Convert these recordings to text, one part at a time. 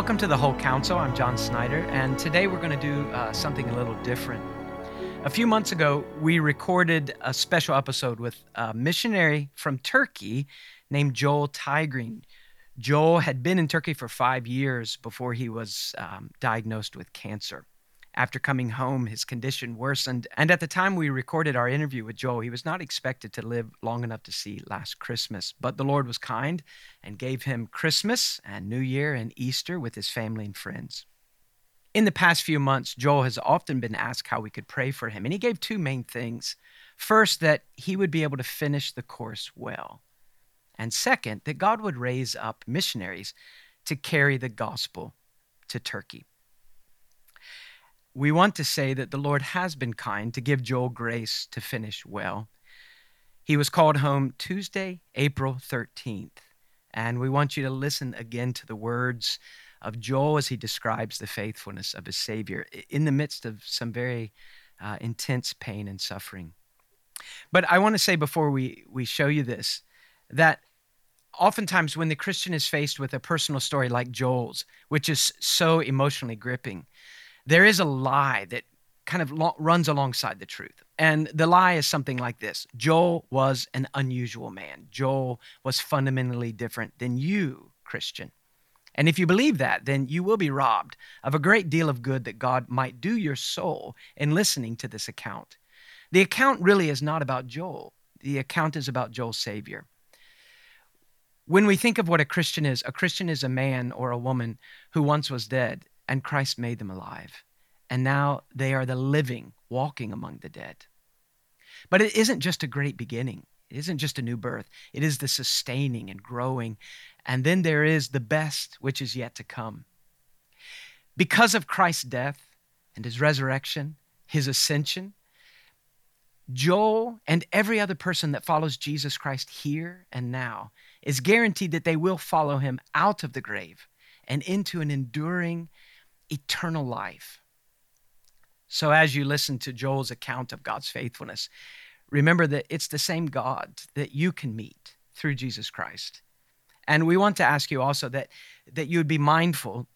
Welcome to the Whole council. I'm John Snyder, and today we're going to do uh, something a little different. A few months ago, we recorded a special episode with a missionary from Turkey named Joel Tiegreen. Joel had been in Turkey for five years before he was um, diagnosed with cancer. After coming home, his condition worsened, and at the time we recorded our interview with Joel, he was not expected to live long enough to see last Christmas. But the Lord was kind and gave him Christmas and New Year and Easter with his family and friends. In the past few months, Joel has often been asked how we could pray for him, and he gave two main things. First, that he would be able to finish the course well. And second, that God would raise up missionaries to carry the gospel to Turkey we want to say that the Lord has been kind to give Joel grace to finish well. He was called home Tuesday, April 13th. And we want you to listen again to the words of Joel as he describes the faithfulness of his Savior in the midst of some very uh, intense pain and suffering. But I want to say before we, we show you this that oftentimes when the Christian is faced with a personal story like Joel's, which is so emotionally gripping, there is a lie that kind of lo- runs alongside the truth. And the lie is something like this Joel was an unusual man. Joel was fundamentally different than you, Christian. And if you believe that, then you will be robbed of a great deal of good that God might do your soul in listening to this account. The account really is not about Joel, the account is about Joel's Savior. When we think of what a Christian is, a Christian is a man or a woman who once was dead and Christ made them alive. And now they are the living, walking among the dead. But it isn't just a great beginning. It isn't just a new birth. It is the sustaining and growing. And then there is the best, which is yet to come. Because of Christ's death and his resurrection, his ascension, Joel and every other person that follows Jesus Christ here and now is guaranteed that they will follow him out of the grave and into an enduring eternal life. So, as you listen to Joel's account of God's faithfulness, remember that it's the same God that you can meet through Jesus Christ. And we want to ask you also that, that you would be mindful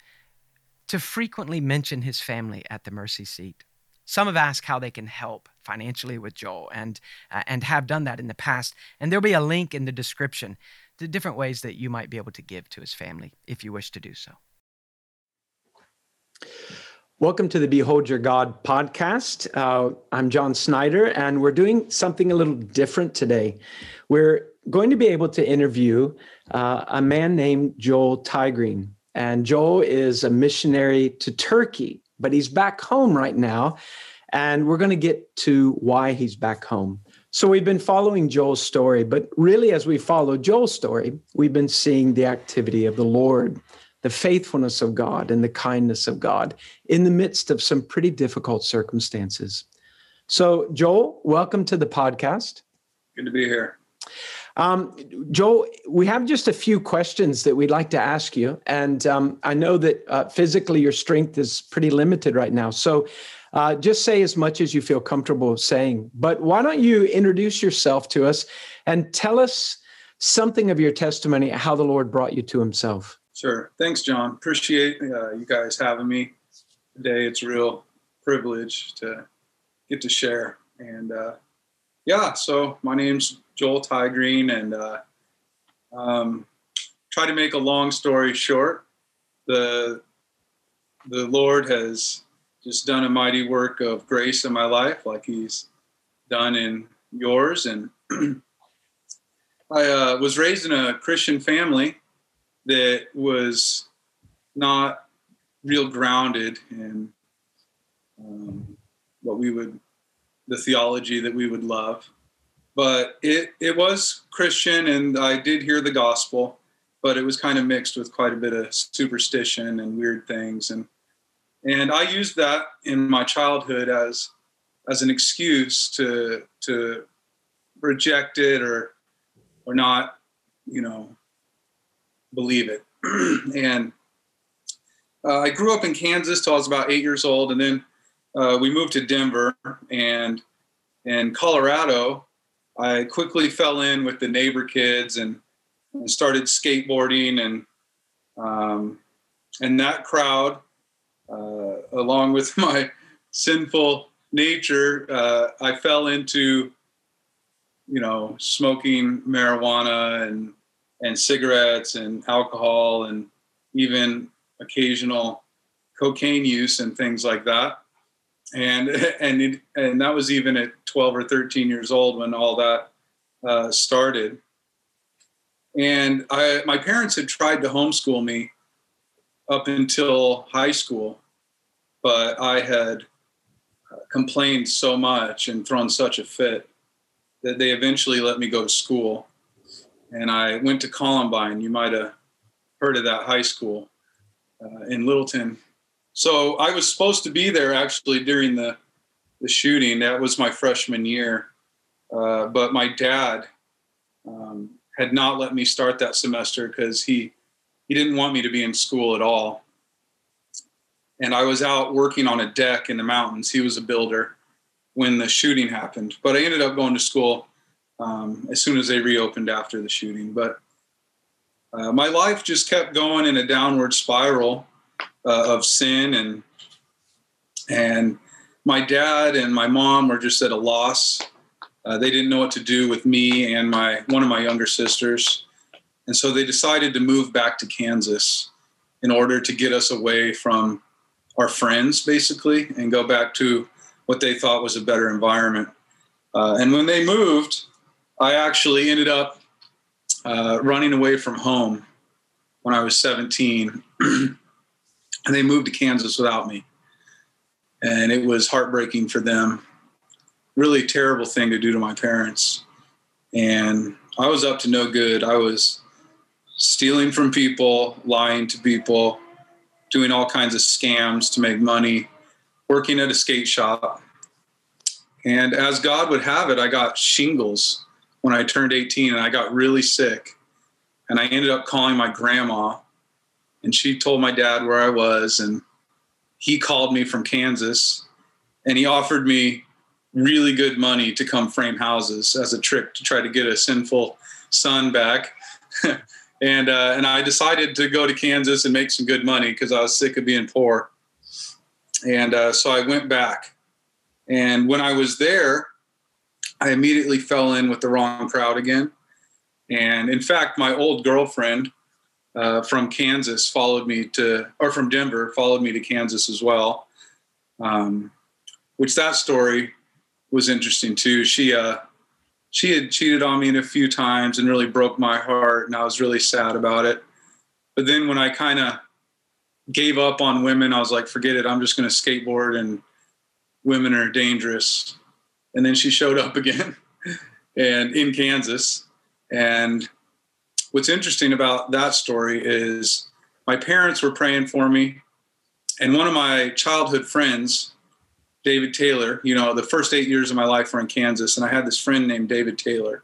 to frequently mention his family at the mercy seat. Some have asked how they can help financially with Joel and, uh, and have done that in the past. And there'll be a link in the description to different ways that you might be able to give to his family if you wish to do so. Welcome to the Behold Your God podcast. Uh, I'm John Snyder, and we're doing something a little different today. We're going to be able to interview uh, a man named Joel Tiegreen. And Joel is a missionary to Turkey, but he's back home right now. And we're going to get to why he's back home. So we've been following Joel's story, but really, as we follow Joel's story, we've been seeing the activity of the Lord the faithfulness of God and the kindness of God in the midst of some pretty difficult circumstances. So, Joel, welcome to the podcast. Good to be here. Um, Joel, we have just a few questions that we'd like to ask you. And um, I know that uh, physically your strength is pretty limited right now. So uh, just say as much as you feel comfortable saying. But why don't you introduce yourself to us and tell us something of your testimony, how the Lord brought you to himself? Sure. Thanks, John. Appreciate uh, you guys having me today. It's a real privilege to get to share. And uh, yeah, so my name's Joel Tiegreen, and uh, um, try to make a long story short. The the Lord has just done a mighty work of grace in my life, like He's done in yours. And I uh, was raised in a Christian family that was not real grounded in um, what we would the theology that we would love. But it it was christian and i did hear the gospel but it was kind of mixed with quite a bit of superstition and weird things. And and i used that in my childhood as as an excuse to to reject it or or not you know believe it. and uh, I grew up in Kansas till I was about eight years old, and then uh, we moved to Denver. And in Colorado, I quickly fell in with the neighbor kids and, and started skateboarding and um, and that crowd, uh, along with my sinful nature, uh, I fell into, you know, smoking marijuana and and cigarettes and alcohol and even occasional cocaine use and things like that. And and it, and that was even at 12 or 13 years old when all that uh, started. And I, my parents had tried to homeschool me up until high school, but I had complained so much and thrown such a fit that they eventually let me go to school. And I went to Columbine. You might have heard of that high school uh, in Littleton. So I was supposed to be there actually during the the shooting. That was my freshman year, uh, but my dad um, had not let me start that semester because he he didn't want me to be in school at all. And I was out working on a deck in the mountains. He was a builder when the shooting happened, but I ended up going to school um, as soon as they reopened after the shooting. But uh, my life just kept going in a downward spiral uh, of sin and and my dad and my mom were just at a loss. Uh, they didn't know what to do with me and my one of my younger sisters, and so they decided to move back to Kansas in order to get us away from our friends, basically, and go back to what they thought was a better environment. Uh, and when they moved, I actually ended up uh, running away from home when I was 17. and they moved to Kansas without me. And it was heartbreaking for them. Really terrible thing to do to my parents. And I was up to no good. I was stealing from people, lying to people, doing all kinds of scams to make money, working at a skate shop. And as God would have it, I got shingles when I turned 18 and I got really sick. And I ended up calling my grandma and she told my dad where I was and he called me from Kansas and he offered me really good money to come frame houses as a trick to try to get a sinful son back. and uh, and I decided to go to Kansas and make some good money because I was sick of being poor. And uh, so I went back. And when I was there, I immediately fell in with the wrong crowd again. And in fact, my old girlfriend uh, from Kansas followed me to, or from Denver, followed me to Kansas as well. Um, which that story was interesting too. She uh, she had cheated on me a few times and really broke my heart, and I was really sad about it. But then when I kind of gave up on women, I was like, forget it. I'm just going to skateboard, and women are dangerous and then she showed up again and in Kansas. And what's interesting about that story is my parents were praying for me. And one of my childhood friends, David Taylor, you know, the first eight years of my life were in Kansas. And I had this friend named David Taylor.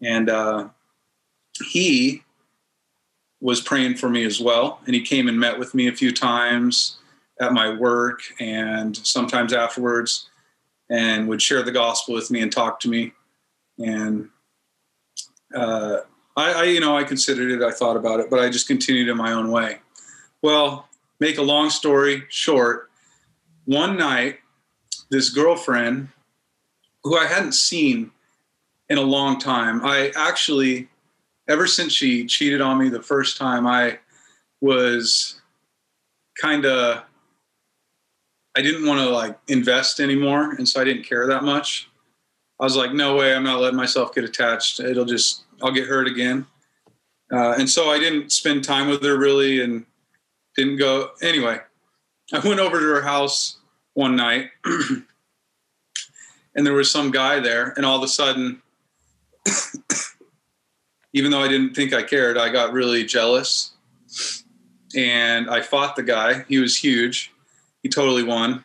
And uh, he was praying for me as well. And he came and met with me a few times at my work and sometimes afterwards and would share the gospel with me and talk to me. And uh, I, I, you know, I considered it, I thought about it, but I just continued in my own way. Well, make a long story short, one night, this girlfriend who I hadn't seen in a long time, I actually, ever since she cheated on me the first time, I was kind of I didn't want to like invest anymore, and so I didn't care that much. I was like, no way, I'm not letting myself get attached. It'll just I'll get hurt again. Uh, and so I didn't spend time with her really, and didn't go anyway. I went over to her house one night, and there was some guy there, and all of a sudden, even though I didn't think I cared, I got really jealous, and I fought the guy. He was huge he totally won.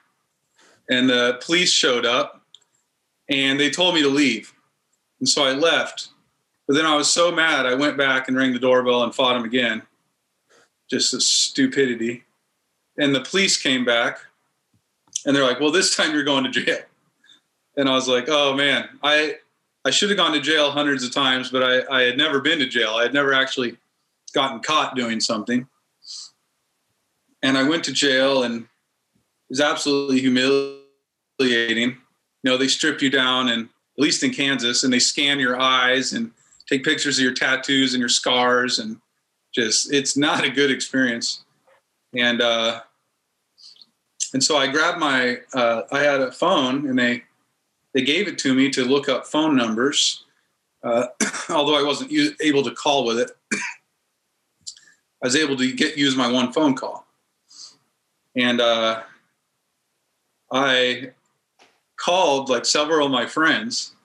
And the police showed up and they told me to leave. And so I left. But then I was so mad, I went back and rang the doorbell and fought him again. Just a stupidity. And the police came back and they're like, well, this time you're going to jail. And I was like, oh man, I, I should have gone to jail hundreds of times, but I, I had never been to jail. I had never actually gotten caught doing something. and I went to jail, and was absolutely humiliating. You know, they strip you down, and at least in Kansas, and they scan your eyes and take pictures of your tattoos and your scars, and just it's not a good experience. And uh, and so I grabbed my uh, I had a phone, and they they gave it to me to look up phone numbers. Uh, although I wasn't u- able to call with it, I was able to get use my one phone call, and uh, I called like several of my friends,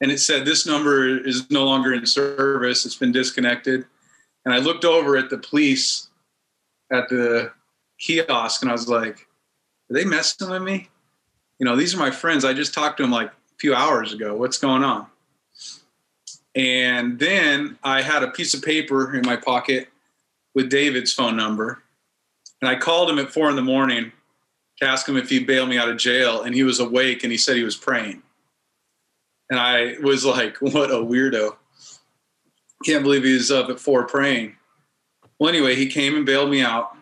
and it said this number is no longer in service; it's been disconnected. And I looked over at the police at the kiosk, and I was like, "Are they messing with me?" You know, these are my friends. I just talked to them like a few hours ago. What's going on? And then I had a piece of paper in my pocket with David's phone number. And I called him at four in the morning to ask him if he'd bail me out of jail. And he was awake and he said he was praying. And I was like, what a weirdo. Can't believe he was up at four praying. Well, anyway, he came and bailed me out.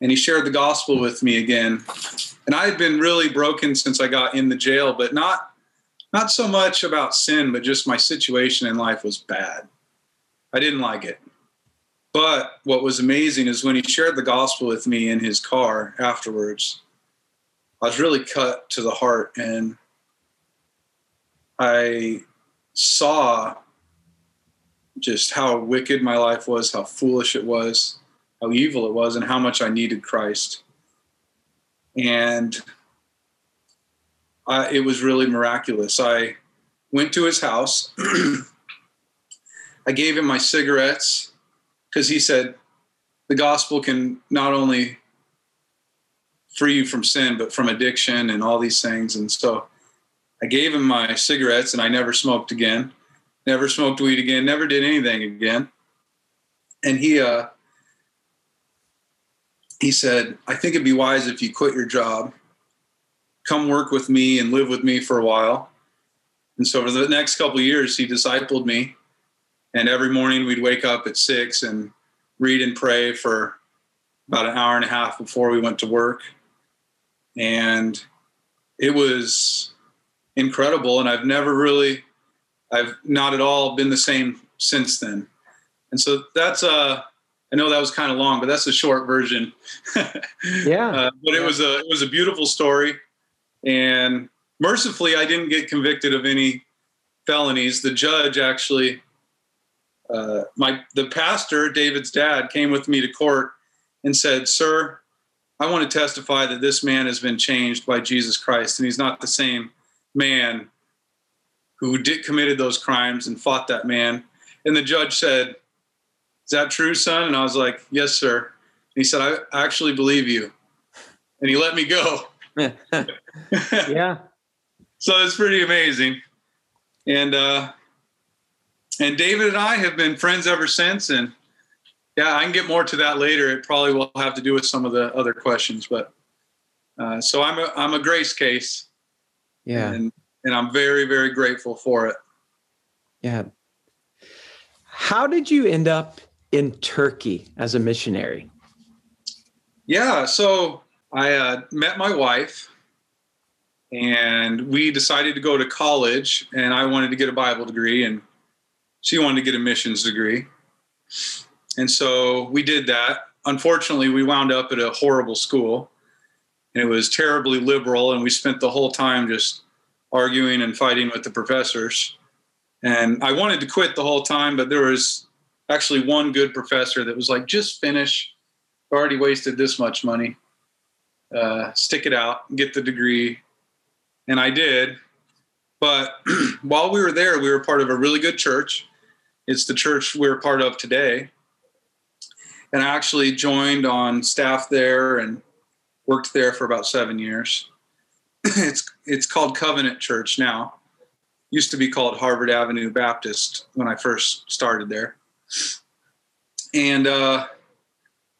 And he shared the gospel with me again. And I had been really broken since I got in the jail, but not not so much about sin, but just my situation in life was bad. I didn't like it. But what was amazing is when he shared the gospel with me in his car afterwards, I was really cut to the heart and I saw just how wicked my life was, how foolish it was, how evil it was, and how much I needed Christ. And I, it was really miraculous. I went to his house. I gave him my cigarettes because he said the gospel can not only free you from sin, but from addiction and all these things. And so I gave him my cigarettes and I never smoked again, never smoked weed again, never did anything again. And he, uh, he said, I think it'd be wise if you quit your job come work with me and live with me for a while. And so for the next couple years, he discipled me. And every morning we'd wake up at six and read and pray for about an hour and a half before we went to work. And it was incredible. And I've never really, I've not at all been the same since then. And so that's uh I know that was kind of long, but that's a short version. yeah. Uh, but it was a it was a beautiful story. And mercifully, I didn't get convicted of any felonies. The judge actually, uh, my the pastor, David's dad, came with me to court and said, "Sir, I want to testify that this man has been changed by Jesus Christ, and he's not the same man who did committed those crimes and fought that man." And the judge said, "Is that true, son?" And I was like, "Yes, sir." And he said, "I actually believe you," and he let me go. yeah. So it's pretty amazing. And uh and David and I have been friends ever since and yeah, I can get more to that later. It probably will have to do with some of the other questions, but uh, so I'm a I'm a grace case. Yeah. And and I'm very very grateful for it. Yeah. How did you end up in Turkey as a missionary? Yeah, so I uh, met my wife, and we decided to go to college. And I wanted to get a Bible degree, and she wanted to get a missions degree. And so we did that. Unfortunately, we wound up at a horrible school, and it was terribly liberal. And we spent the whole time just arguing and fighting with the professors. And I wanted to quit the whole time, but there was actually one good professor that was like, "Just finish. already wasted this much money." uh, stick it out, get the degree. And I did. But while we were there, we were part of a really good church. It's the church we're part of today. And I actually joined on staff there and worked there for about seven years. it's it's called Covenant Church now. Used to be called Harvard Avenue Baptist when I first started there. And uh,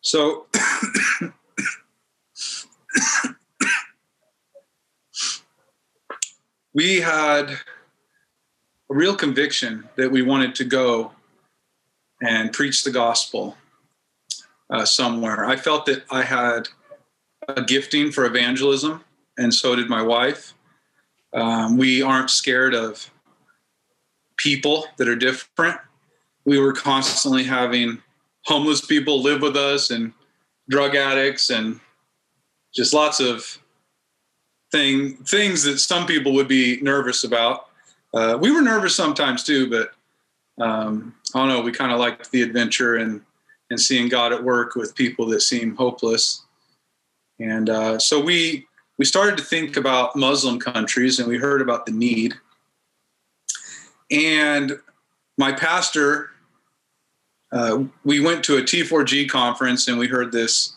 so we had a real conviction that we wanted to go and preach the gospel. uh, somewhere. I felt that I had a gifting for evangelism, and so did my wife. Um, we aren't scared of people that are different. We were constantly having homeless people live with us and drug addicts and just lots of thing things that some people would be nervous about. Uh, we were nervous sometimes too, but um, I don't know. We kind of liked the adventure and and seeing God at work with people that seem hopeless. And uh, so we we started to think about Muslim countries, and we heard about the need. And my pastor, uh, we went to a T4G conference, and we heard this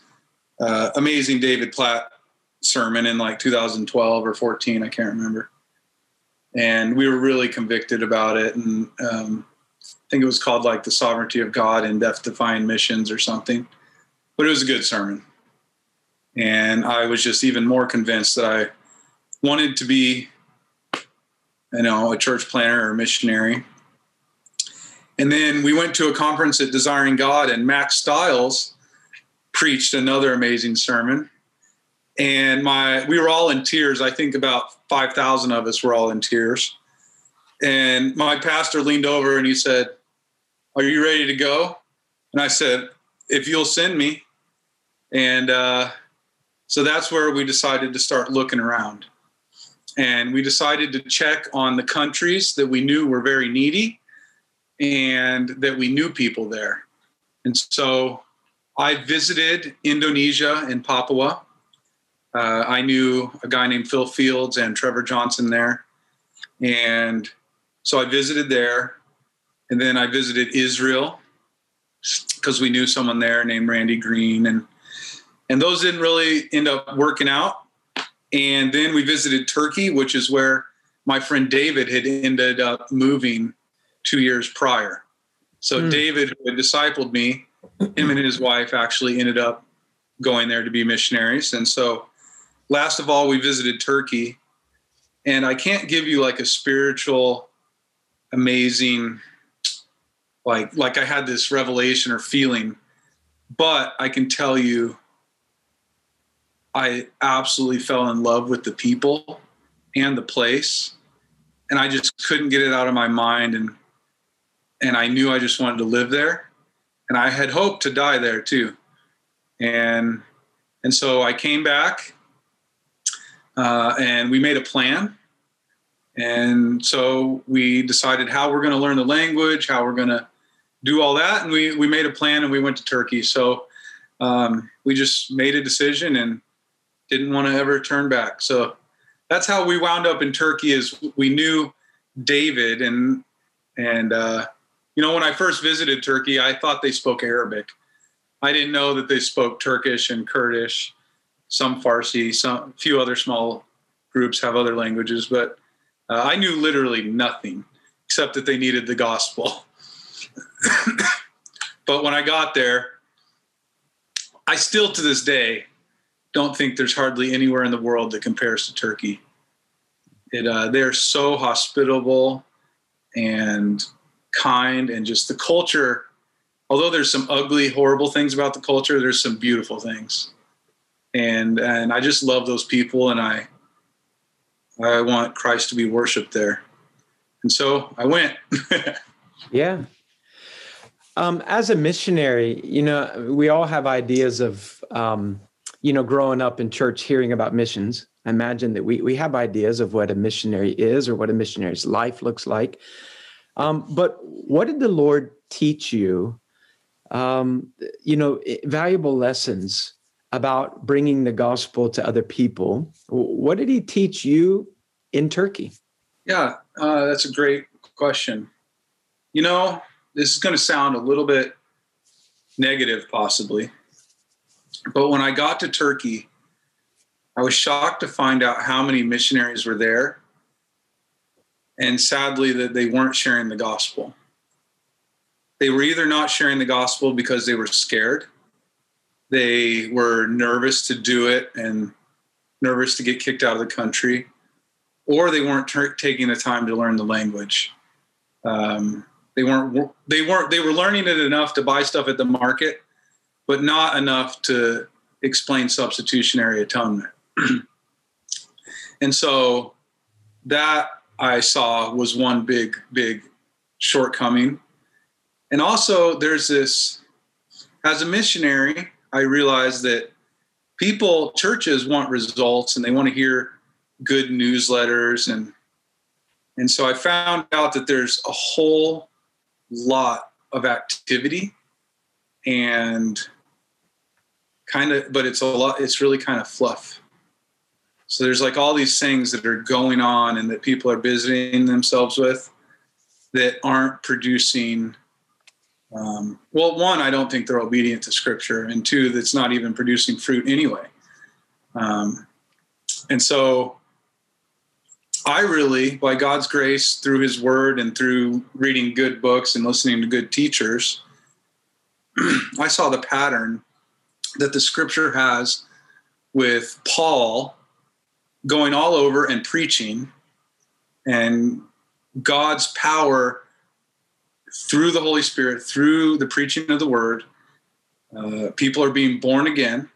uh, amazing David Platt sermon in like 2012 or 14, I can't remember. And we were really convicted about it, and um, I think it was called like the sovereignty of God and death defying missions or something. But it was a good sermon. And I was just even more convinced that I wanted to be, you know, a church planner or missionary. And then we went to a conference at Desiring God, and Mack Stiles preached another amazing sermon. And my we were all in tears. I think about 5,000 of us were all in tears. And my pastor leaned over and he said, Are you ready to go? And I said, If you'll send me. And uh, so that's where we decided to start looking around. And we decided to check on the countries that we knew were very needy and that we knew people there. And so I visited Indonesia and Papua. Uh, I knew a guy named Phil Fields and Trevor Johnson there. And so I visited there. And then I visited Israel because we knew someone there named Randy Green. And, and those didn't really end up working out. And then we visited Turkey, which is where my friend David had ended up moving two years prior. So mm. David, who had discipled me, him and his wife actually ended up going there to be missionaries. And so last of all, we visited Turkey. And I can't give you like a spiritual amazing like like I had this revelation or feeling but I can tell you I absolutely fell in love with the people and the place and I just couldn't get it out of my mind and and I knew I just wanted to live there and I had hoped to die there too and and so I came back uh, and we made a plan and so we decided how we're going to learn the language, how we're going to do all that. And we, we made a plan and we went to Turkey. So um, we just made a decision and didn't want to ever turn back. So that's how we wound up in Turkey is we knew David and, and, uh, you know, when I first visited Turkey, I thought they spoke Arabic. I didn't know that they spoke Turkish and Kurdish, some Farsi, some few other small groups have other languages, but uh, I knew literally nothing except that they needed the gospel. but when I got there, I still to this day don't think there's hardly anywhere in the world that compares to Turkey. It, uh, they're so hospitable and kind, and just the culture. Although there's some ugly, horrible things about the culture, there's some beautiful things, and and I just love those people, and I I want Christ to be worshiped there. And so I went. yeah. Um, as a missionary, you know, we all have ideas of, um, you know, growing up in church, hearing about missions. I imagine that we, we have ideas of what a missionary is or what a missionary's life looks like. Um, but what did the Lord teach you? Um, you know, valuable lessons about bringing the gospel to other people. What did he teach you in Turkey? Yeah, uh, that's a great question. You know, this is going to sound a little bit negative, possibly, but when I got to Turkey, I was shocked to find out how many missionaries were there, and sadly, that they weren't sharing the gospel. They were either not sharing the gospel because they were scared, they were nervous to do it, and nervous to get kicked out of the country, or they weren't ter- taking the time to learn the language. Um, they weren't they weren't they were learning it enough to buy stuff at the market, but not enough to explain substitutionary atonement. and so that I saw was one big, big shortcoming. And also, there's this, as a missionary, I realized that people, churches want results and they want to hear good newsletters. And, and so I found out that there's a whole lot of activity and kind of, but it's a lot, it's really kind of fluff. So there's like all these things that are going on and that people are busying themselves with that aren't producing. Um, well, one, I don't think they're obedient to Scripture, and two, that's not even producing fruit anyway. Um, and so, I really, by God's grace, through His Word and through reading good books and listening to good teachers, I saw the pattern that the Scripture has with Paul going all over and preaching and God's power through the Holy Spirit, through the preaching of the word. Uh, people are being born again.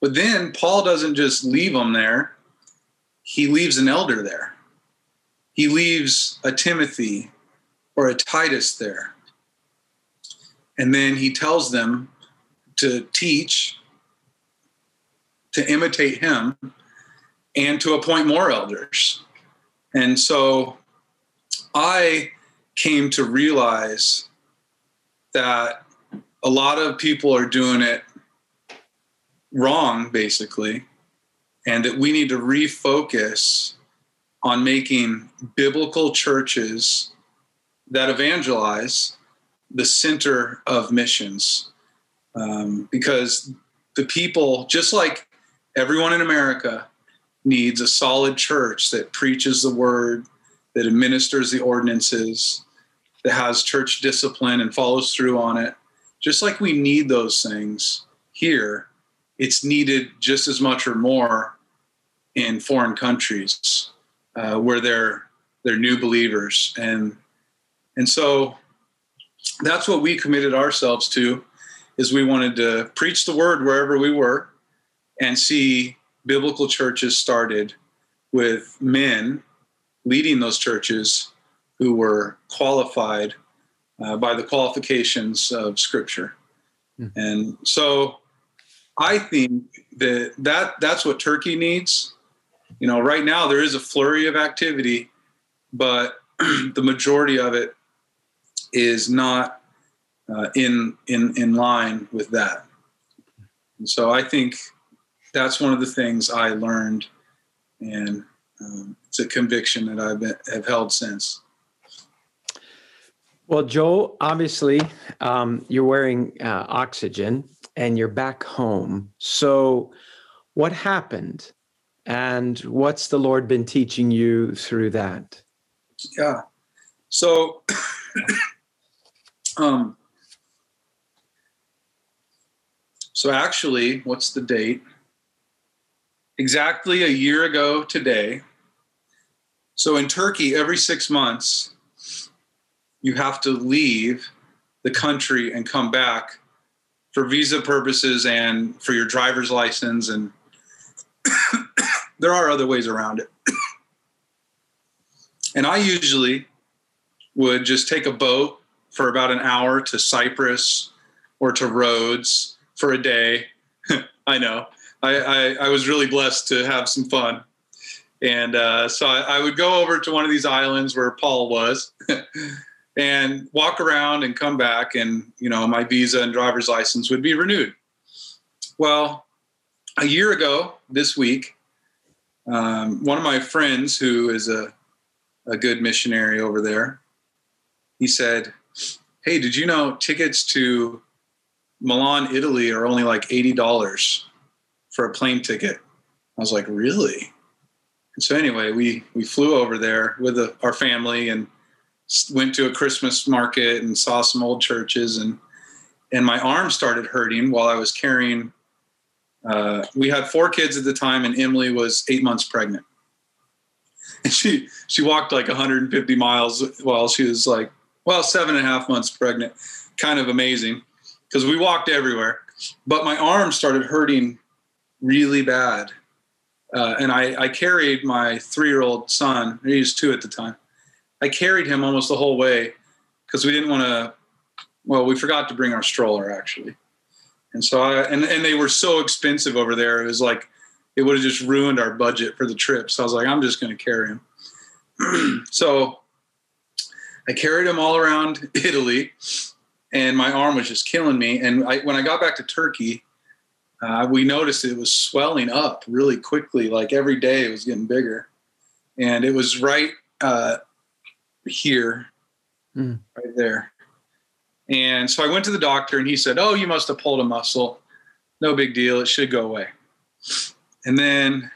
But then Paul doesn't just leave them there, he leaves an elder there. He leaves a Timothy or a Titus there. And then he tells them to teach, to imitate him, and to appoint more elders. And so I came to realize that a lot of people are doing it wrong, basically, and that we need to refocus on making biblical churches that evangelize the center of missions. Um, because the people, just like everyone in America, needs a solid church that preaches the word, that administers the ordinances, that has church discipline and follows through on it. Just like we need those things here, it's needed just as much or more in foreign countries uh, where they're they're new believers and and so that's what we committed ourselves to is we wanted to preach the word wherever we were and see biblical churches started with men leading those churches who were qualified uh, by the qualifications of Scripture. Mm. And so I think that, that that's what Turkey needs. You know, right now there is a flurry of activity, but the majority of it is not uh, in in in line with that. And so I think that's one of the things I learned, and um, it's a conviction that I've been, have held since. Well, Joel, obviously, um, you're wearing uh, oxygen and you're back home. So, what happened, and what's the Lord been teaching you through that? Yeah. So, um, so actually, what's the date? exactly a year ago today. So in Turkey, every six months, you have to leave the country and come back for visa purposes and for your driver's license. And there are other ways around it. and I usually would just take a boat for about an hour to Cyprus or to Rhodes for a day. I know. I, I, I, was really blessed to have some fun. And uh, so I, I, would go over to one of these islands where Paul was and walk around and come back, and you know my visa and driver's license would be renewed. Well, a year ago this week, um, one of my friends who is a, a good missionary over there, he said, Hey, did you know tickets to Milan, Italy are only like $80? for a plane ticket. I was like, really? And so anyway, we we flew over there with the, our family and went to a Christmas market and saw some old churches and and my arm started hurting while I was carrying. Uh, we had four kids at the time, and Emily was eight months pregnant. And she she walked like 150 miles while she was like, well, seven and a half months pregnant. Kind of amazing because we walked everywhere. but my arm started hurting really bad. Uh, and I, I carried my three year old son, he was two at the time. I carried him almost the whole way because we didn't want to, well, we forgot to bring our stroller actually. And so I, and, and they were so expensive over there. It was like, it would have just ruined our budget for the trip. So I was like, I'm just going to carry him. so I carried him all around Italy and my arm was just killing me. And I, when I got back to Turkey, uh, we noticed it was swelling up really quickly. Like every day it was getting bigger. And it was right uh, here, mm. right there. And so I went to the doctor and he said, Oh, you must have pulled a muscle. No big deal. It should go away. And then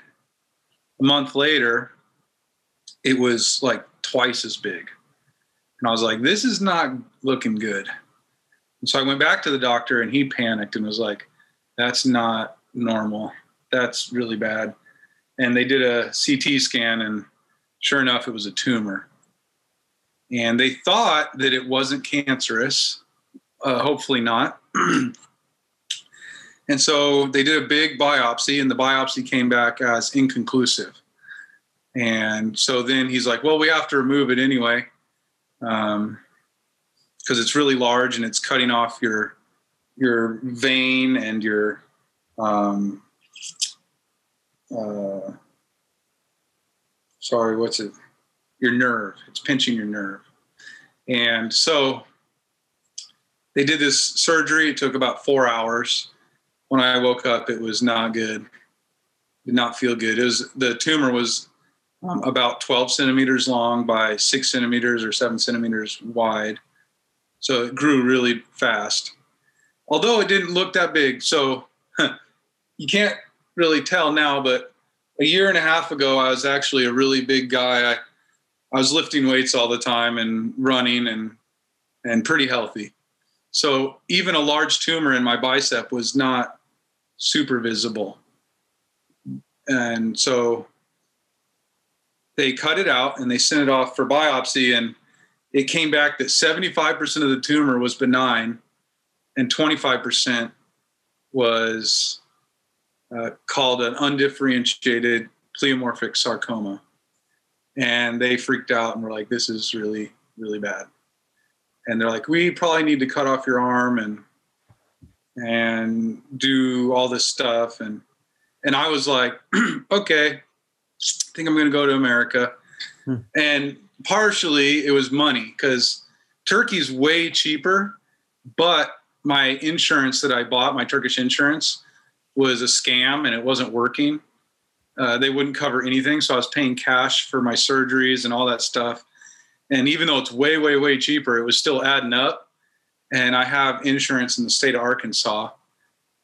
a month later, it was like twice as big. And I was like, This is not looking good. And so I went back to the doctor and he panicked and was like, That's not normal. That's really bad. And they did a CT scan and sure enough, it was a tumor and they thought that it wasn't cancerous. Uh, hopefully not. and so they did a big biopsy, and the biopsy came back as inconclusive. And so then he's like, "Well, we have to remove it anyway, because um, it's really large and it's cutting off your your vein and your um, uh, sorry, what's it? Your nerve. It's pinching your nerve. And so they did this surgery. It took about four hours. When I woke up, it was not good. Did not feel good. It was the tumor was um, about 12 centimeters long by six centimeters or seven centimeters wide. So it grew really fast. Although it didn't look that big. So you can't really tell now, but a year and a half ago, I was actually a really big guy. I, I was lifting weights all the time and running and and pretty healthy. So even a large tumor in my bicep was not super visible. And so they cut it out and they sent it off for biopsy and it came back that 75% of the tumor was benign and 25% was uh, called an undifferentiated pleomorphic sarcoma and they freaked out and were like, "This is really, really bad." And they're like, "We probably need to cut off your arm and and do all this stuff." And and I was like, "Okay, I think I'm going to go to America." Hmm. And partially it was money because Turkey's way cheaper, but my insurance that I bought, my Turkish insurance, was a scam and it wasn't working. Uh, they wouldn't cover anything. So I was paying cash for my surgeries and all that stuff. And even though it's way, way, way cheaper, it was still adding up. And I have insurance in the state of Arkansas.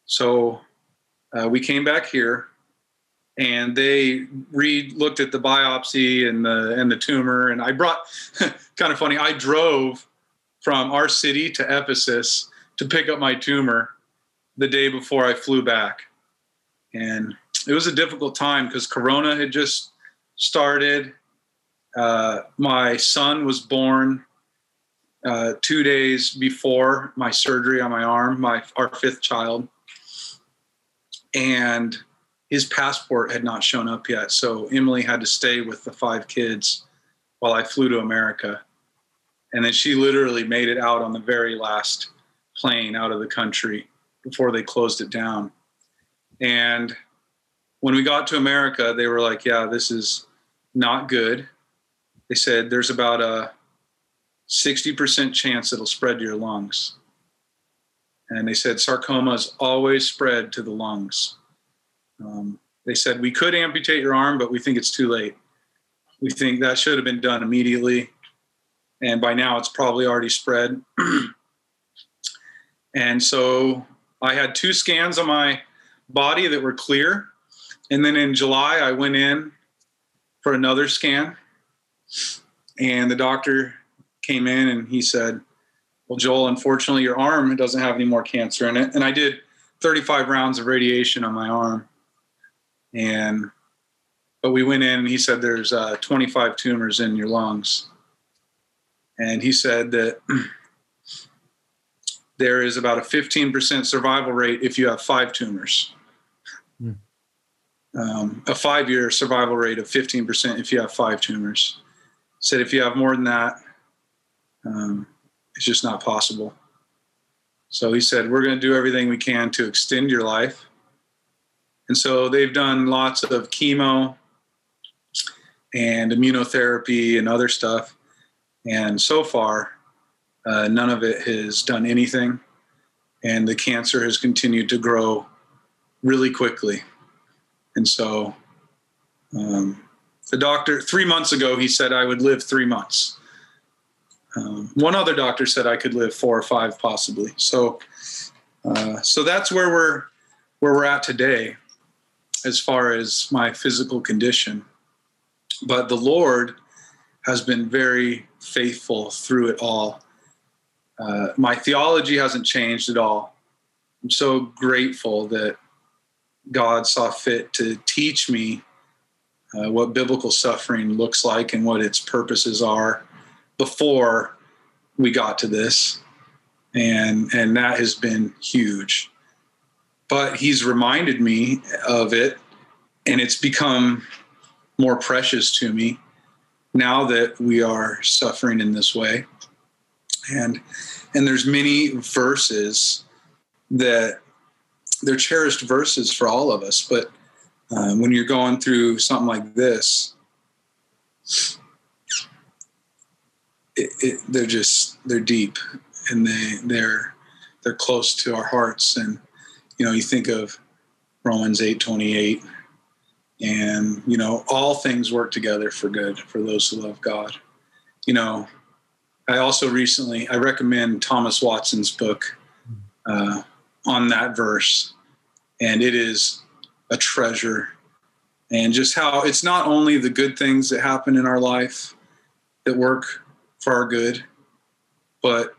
So uh, we came back here and they re looked at the biopsy and the and the tumor. And I brought kind of funny, I drove from our city to Ephesus to pick up my tumor the day before I flew back. And it was a difficult time because Corona had just started. Uh, my son was born uh, two days before my surgery on my arm, my our fifth child, and his passport had not shown up yet. So Emily had to stay with the five kids while I flew to America, and then she literally made it out on the very last plane out of the country before they closed it down, and when we got to America, they were like, yeah, this is not good. They said there's about a 60% chance it'll spread to your lungs. And they said sarcomas always spread to the lungs. Um, they said we could amputate your arm, but we think it's too late. We think that should have been done immediately. And by now it's probably already spread. and so I had two scans on my body that were clear and then in July, I went in for another scan, and the doctor came in and he said, "Well, Joel, unfortunately, your arm doesn't have any more cancer in it." And I did 35 rounds of radiation on my arm, and but we went in and he said there's uh, 25 tumors in your lungs, and he said that there is about a 15% survival rate if you have five tumors. Um, a five year survival rate of 15% if you have five tumors. Said if you have more than that, um, it's just not possible. So he said, We're going to do everything we can to extend your life. And so they've done lots of chemo and immunotherapy and other stuff. And so far, uh, none of it has done anything. And the cancer has continued to grow really quickly. And so um, the doctor, three months ago, he said I would live three months. Um, one other doctor said I could live four or five, possibly. So, uh, so that's where we're where we're at today, as far as my physical condition. But the Lord has been very faithful through it all. Uh, my theology hasn't changed at all. I'm so grateful that God saw fit to teach me uh, what biblical suffering looks like and what its purposes are before we got to this. And, and that has been huge. But he's reminded me of it, and it's become more precious to me now that we are suffering in this way and and there's many verses that they're cherished verses for all of us but uh, when you're going through something like this it, it, they're just they're deep and they they're they're close to our hearts. And you know you think of romans eight twenty eight, and you know all things work together for good for those who love god. You know i also recently i recommend thomas watson's book uh, on that verse and it is a treasure and just how it's not only the good things that happen in our life that work for our good but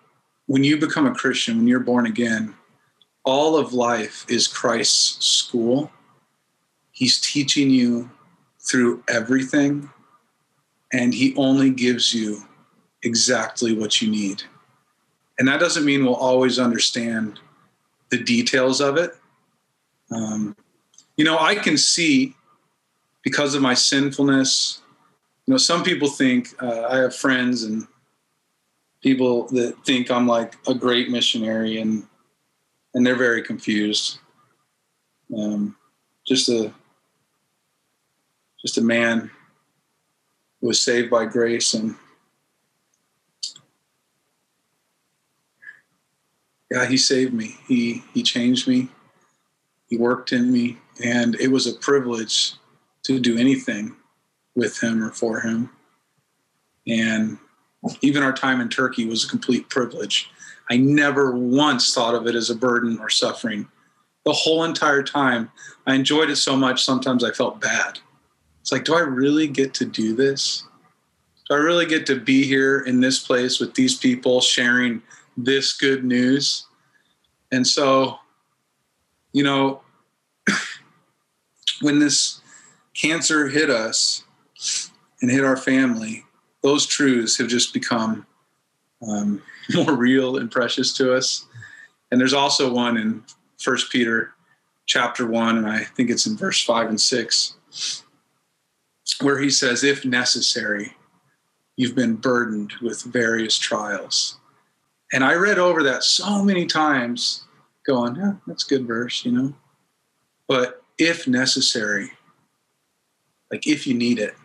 when you become a christian when you're born again all of life is christ's school He's teaching you through everything, and He only gives you exactly what you need. And that doesn't mean we'll always understand the details of it. Um, you know, I can see because of my sinfulness. You know, some people think uh, I have friends and people that think I'm like a great missionary, and and they're very confused. Um, just a just a man who was saved by grace and yeah he saved me he he changed me he worked in me and it was a privilege to do anything with him or for him and even our time in turkey was a complete privilege i never once thought of it as a burden or suffering the whole entire time i enjoyed it so much sometimes i felt bad it's like, do I really get to do this? Do I really get to be here in this place with these people sharing this good news? And so, you know, when this cancer hit us and hit our family, those truths have just become um, more real and precious to us. And there's also one in First Peter chapter one, and I think it's in verse five and six where he says, if necessary, you've been burdened with various trials. And I read over that so many times, going, yeah, that's good verse, you know. But if necessary, like if you need it,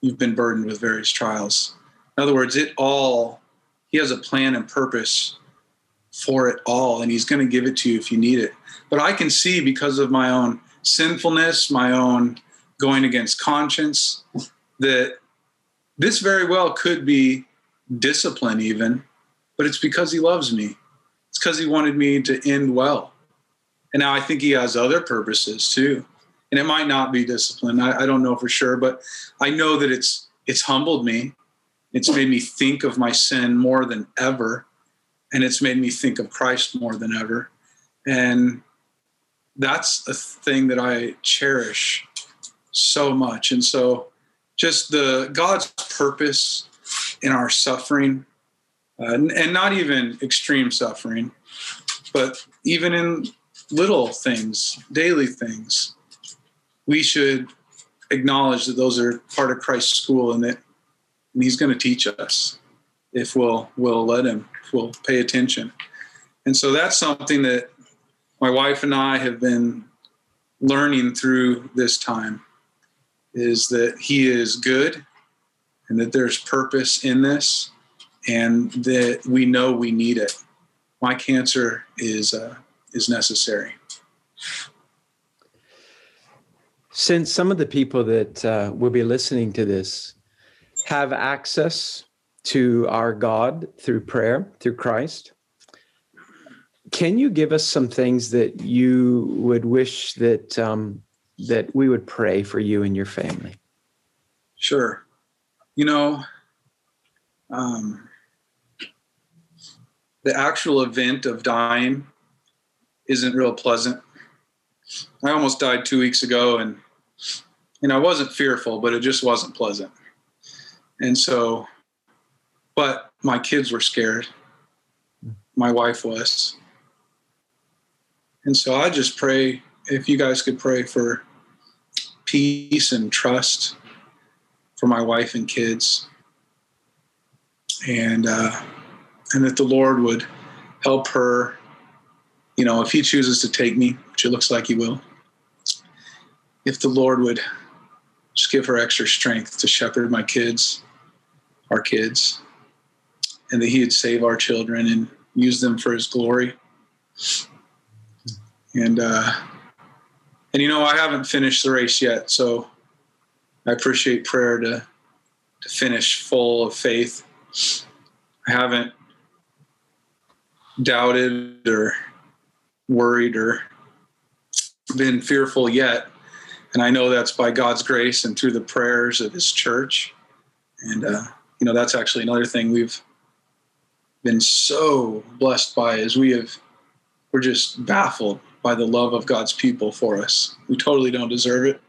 you've been burdened with various trials. In other words, it all, he has a plan and purpose for it all, and he's going to give it to you if you need it. But I can see because of my own sinfulness, my own going against conscience, that this very well could be discipline, even, but it's because he loves me. It's because he wanted me to end well. And now I think he has other purposes too. And it might not be discipline. I, I don't know for sure, but I know that it's it's humbled me. It's made me think of my sin more than ever. And it's made me think of Christ more than ever. And that's a thing that I cherish so much. And so just the God's purpose in our suffering uh, and, not even extreme suffering, but even in little things, daily things, we should acknowledge that those are part of Christ's school and that and he's going to teach us if we'll we'll let him if we'll pay attention. And so that's something that my wife and i have been learning through this time is that he is good and that there's purpose in this and that we know we need it my cancer is uh, is necessary since some of the people that uh, will be listening to this have access to our God through prayer, through Christ. Can you give us some things that you would wish that um, that we would pray for you and your family? Sure. You know, um, the actual event of dying isn't real pleasant. I almost died two weeks ago, and know I wasn't fearful, but it just wasn't pleasant. And so, but my kids were scared. My wife was. And so I just pray if you guys could pray for peace and trust for my wife and kids. And, uh, and that the Lord would help her, you know, if He chooses to take me, which it looks like He will, if the Lord would just give her extra strength to shepherd my kids our kids and that he would save our children and use them for his glory. And, uh, and you know, I haven't finished the race yet, so I appreciate prayer to, to finish full of faith. I haven't doubted or worried or been fearful yet. And I know that's by God's grace and through the prayers of his church. And, uh, you know that's actually another thing we've been so blessed by is we have we're just baffled by the love of God's people for us. We totally don't deserve it.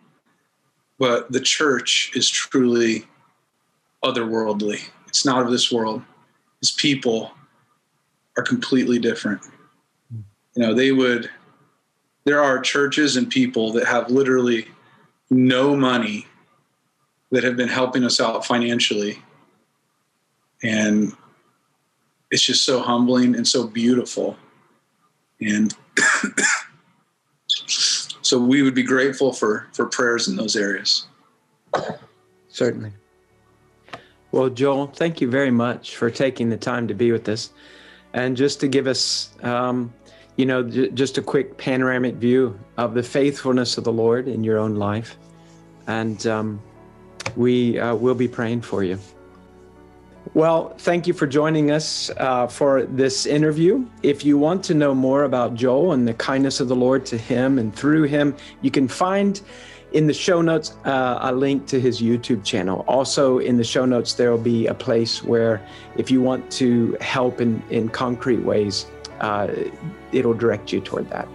But the church is truly otherworldly. It's not of this world. His people are completely different. You know, they would there are churches and people that have literally no money that have been helping us out financially. And it's just so humbling and so beautiful. And so we would be grateful for for prayers in those areas. Certainly. Well joel thank you very much for taking the time to be with us and just to give us um, you know j- just a quick panoramic view of the faithfulness of the lord in your own life and um, we uh, will be praying for you well, thank you for joining us uh, for this interview. If you want to know more about Joel and the kindness of the Lord to him and through him, you can find in the show notes uh, a link to his YouTube channel. Also, in the show notes, there will be a place where if you want to help in, in concrete ways, uh, it'll direct you toward that.